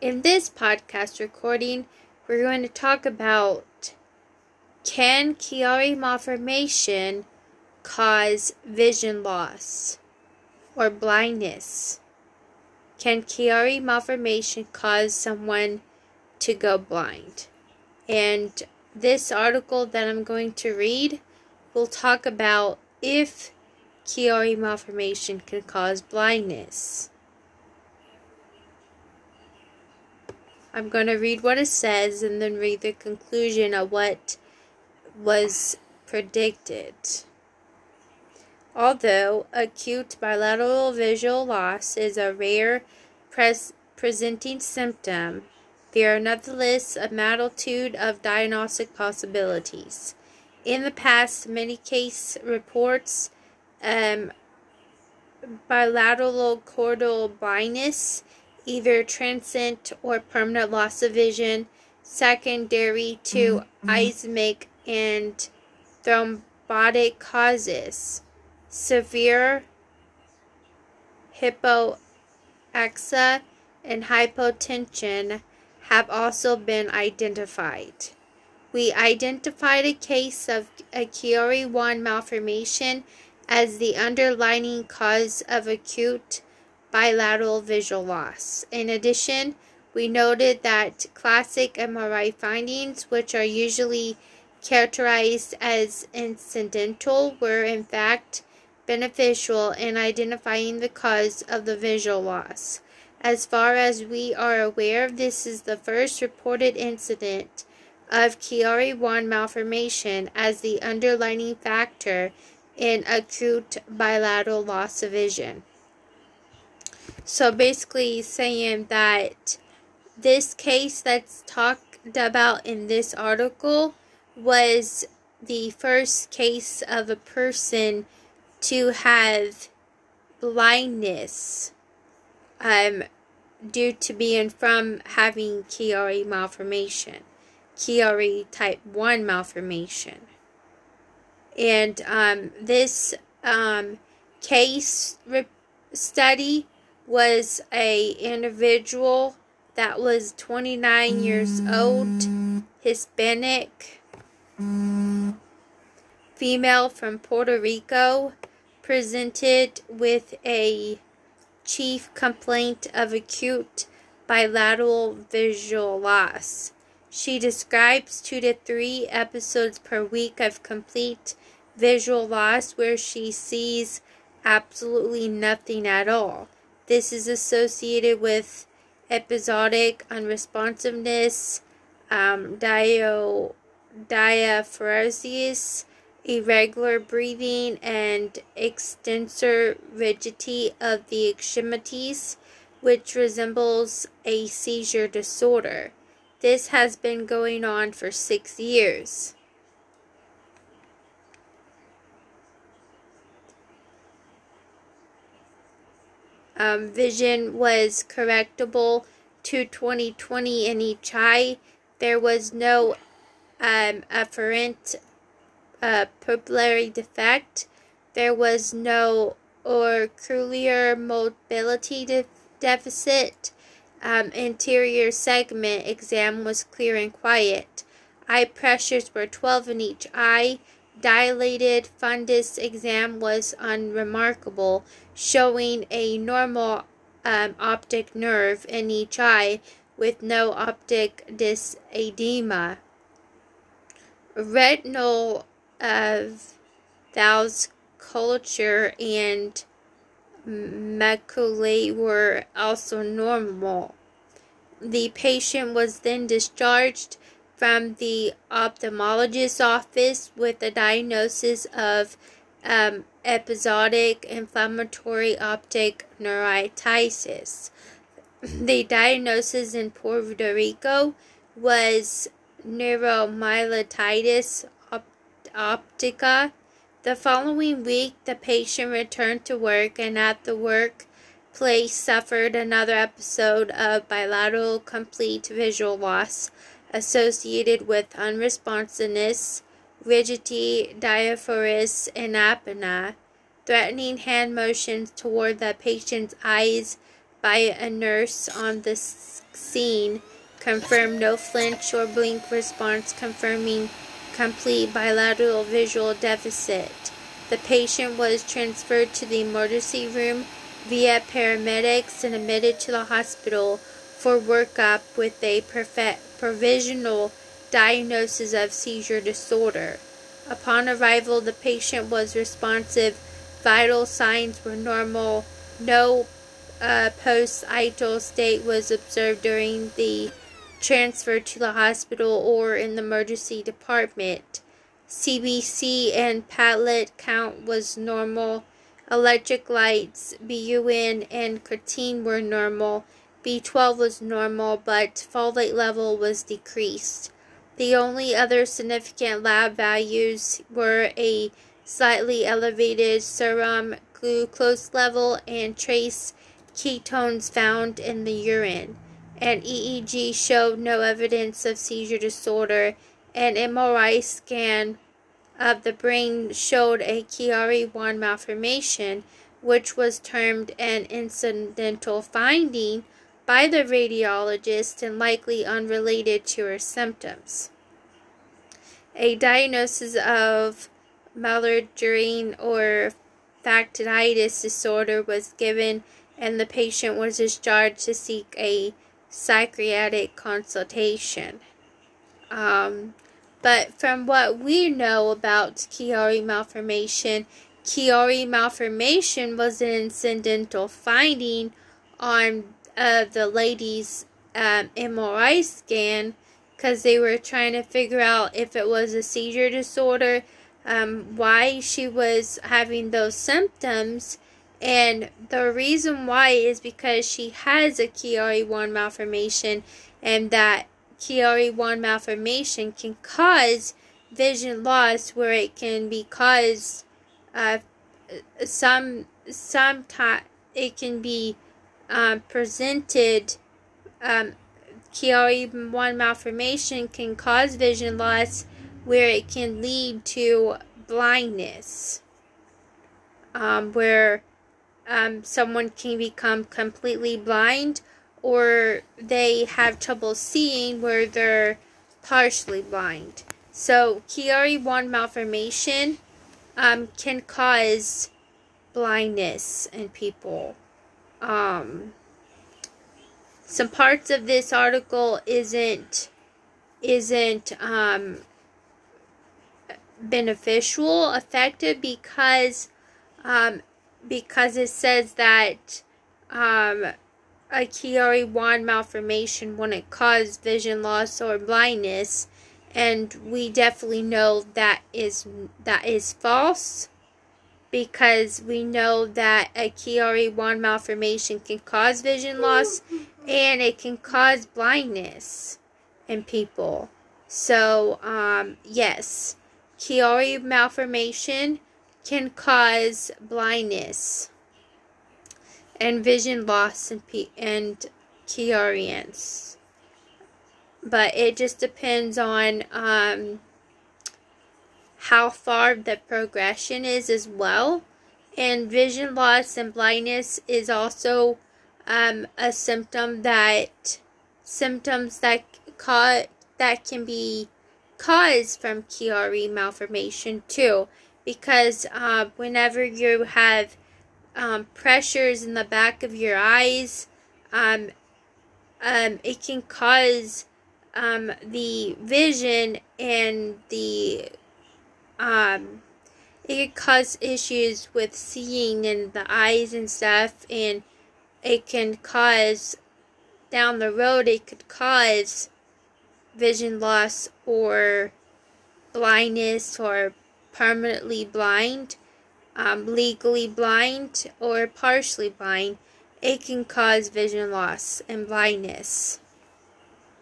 In this podcast recording, we're going to talk about can Chiari malformation cause vision loss or blindness? Can Chiari malformation cause someone to go blind? And this article that I'm going to read will talk about if Chiari malformation can cause blindness. I'm going to read what it says and then read the conclusion of what was predicted. Although acute bilateral visual loss is a rare pres- presenting symptom, there are nonetheless a multitude of diagnostic possibilities. In the past, many case reports um, bilateral cortical blindness, either transient or permanent loss of vision, secondary to mm-hmm. ischemic and thrombotic causes, severe hypoxia and hypotension have also been identified. We identified a case of a Chiari 1 malformation as the underlying cause of acute bilateral visual loss. In addition, we noted that classic MRI findings, which are usually characterized as incidental, were in fact beneficial in identifying the cause of the visual loss. As far as we are aware, this is the first reported incident of Chiari 1 malformation as the underlying factor in acute bilateral loss of vision. So basically, saying that this case that's talked about in this article was the first case of a person to have blindness um, due to being from having Chiari malformation, Chiari type 1 malformation. And um, this um, case re- study was a individual that was 29 years old, Hispanic, female from Puerto Rico, presented with a chief complaint of acute bilateral visual loss. She describes two to three episodes per week of complete visual loss where she sees absolutely nothing at all. This is associated with episodic unresponsiveness, um, dio, diaphoresis, irregular breathing, and extensor rigidity of the extremities, which resembles a seizure disorder. This has been going on for six years. Um, vision was correctable to 2020 in each eye. There was no um, afferent uh, pupillary defect. There was no ocular mobility de- deficit. Um, anterior segment exam was clear and quiet. Eye pressures were 12 in each eye. Dilated fundus exam was unremarkable, showing a normal um, optic nerve in each eye with no optic disc edema. Retinal uh, culture, and maculae were also normal. The patient was then discharged from the ophthalmologist's office with a diagnosis of um, episodic inflammatory optic neuritis. The diagnosis in Puerto Rico was neuromyelitis optica. The following week, the patient returned to work and at the workplace suffered another episode of bilateral complete visual loss associated with unresponsiveness, rigidity, diaphoresis, and apnea, threatening hand motions toward the patient's eyes by a nurse on the scene confirmed no flinch or blink response, confirming complete bilateral visual deficit. The patient was transferred to the emergency room via paramedics and admitted to the hospital for workup with a provisional diagnosis of seizure disorder. Upon arrival, the patient was responsive, vital signs were normal, no uh, postictal state was observed during the transfer to the hospital or in the emergency department. CBC and platelet count was normal. Electrolytes, BUN, and creatinine were normal. B12 was normal, but folate level was decreased. The only other significant lab values were a slightly elevated serum glucose level and trace ketones found in the urine. An EEG showed no evidence of seizure disorder. An MRI scan of the brain showed a Chiari1 malformation, which was termed an incidental finding by the radiologist and likely unrelated to her symptoms. A diagnosis of malingering or factitious disorder was given and the patient was discharged to seek a psychiatric consultation. Um, but from what we know about Chiari malformation, Chiari malformation was an incidental finding on uh, the lady's um, MRI scan because they were trying to figure out if it was a seizure disorder, um, why she was having those symptoms. And the reason why is because she has a Chiari1 malformation, and that Chiari1 malformation can cause vision loss, where it can be caused uh, some some time it can be um, presented, um, Chiari1 malformation can cause vision loss where it can lead to blindness, um, where um, someone can become completely blind or they have trouble seeing where they're partially blind. So, Chiari1 malformation um, can cause blindness in people um, some parts of this article isn't isn't um, beneficial, effective because um, because it says that um, a Chiari1 malformation wouldn't cause vision loss or blindness, and we definitely know that is that is false because we know that a Chiari1 malformation can cause vision loss and it can cause blindness in people. So, um, yes, Chiari malformation can cause blindness and vision loss in pe- and Chiarians. But it just depends on um, how far the progression is as well. And vision loss and blindness is also um, a symptom that symptoms that ca- that can be caused from Chiari malformation too, because uh, whenever you have um, pressures in the back of your eyes, um, um, it can cause um, the vision and the um, it could cause issues with seeing in the eyes and stuff, and it can cause down the road it could cause vision loss or blindness or permanently blind, um, legally blind or partially blind. It can cause vision loss and blindness.